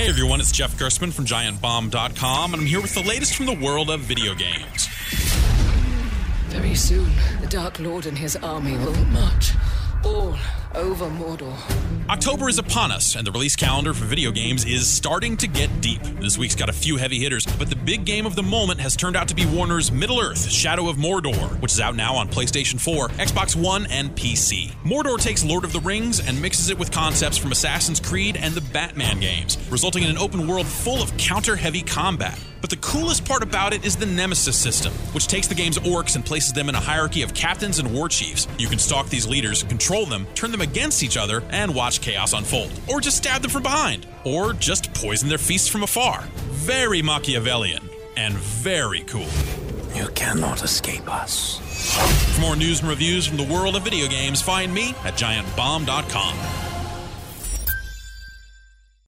Hey everyone, it's Jeff Gerstmann from GiantBomb.com, and I'm here with the latest from the world of video games. Very soon, the Dark Lord and his army will march over Mordor. October is upon us, and the release calendar for video games is starting to get deep. This week's got a few heavy hitters, but the big game of the moment has turned out to be Warner's Middle Earth Shadow of Mordor, which is out now on PlayStation 4, Xbox One, and PC. Mordor takes Lord of the Rings and mixes it with concepts from Assassin's Creed and the Batman games, resulting in an open world full of counter heavy combat. But the coolest part about it is the Nemesis system, which takes the game's orcs and places them in a hierarchy of captains and war chiefs. You can stalk these leaders, control them, turn them against each other, and watch chaos unfold. Or just stab them from behind. Or just poison their feasts from afar. Very Machiavellian and very cool. You cannot escape us. For more news and reviews from the world of video games, find me at giantbomb.com.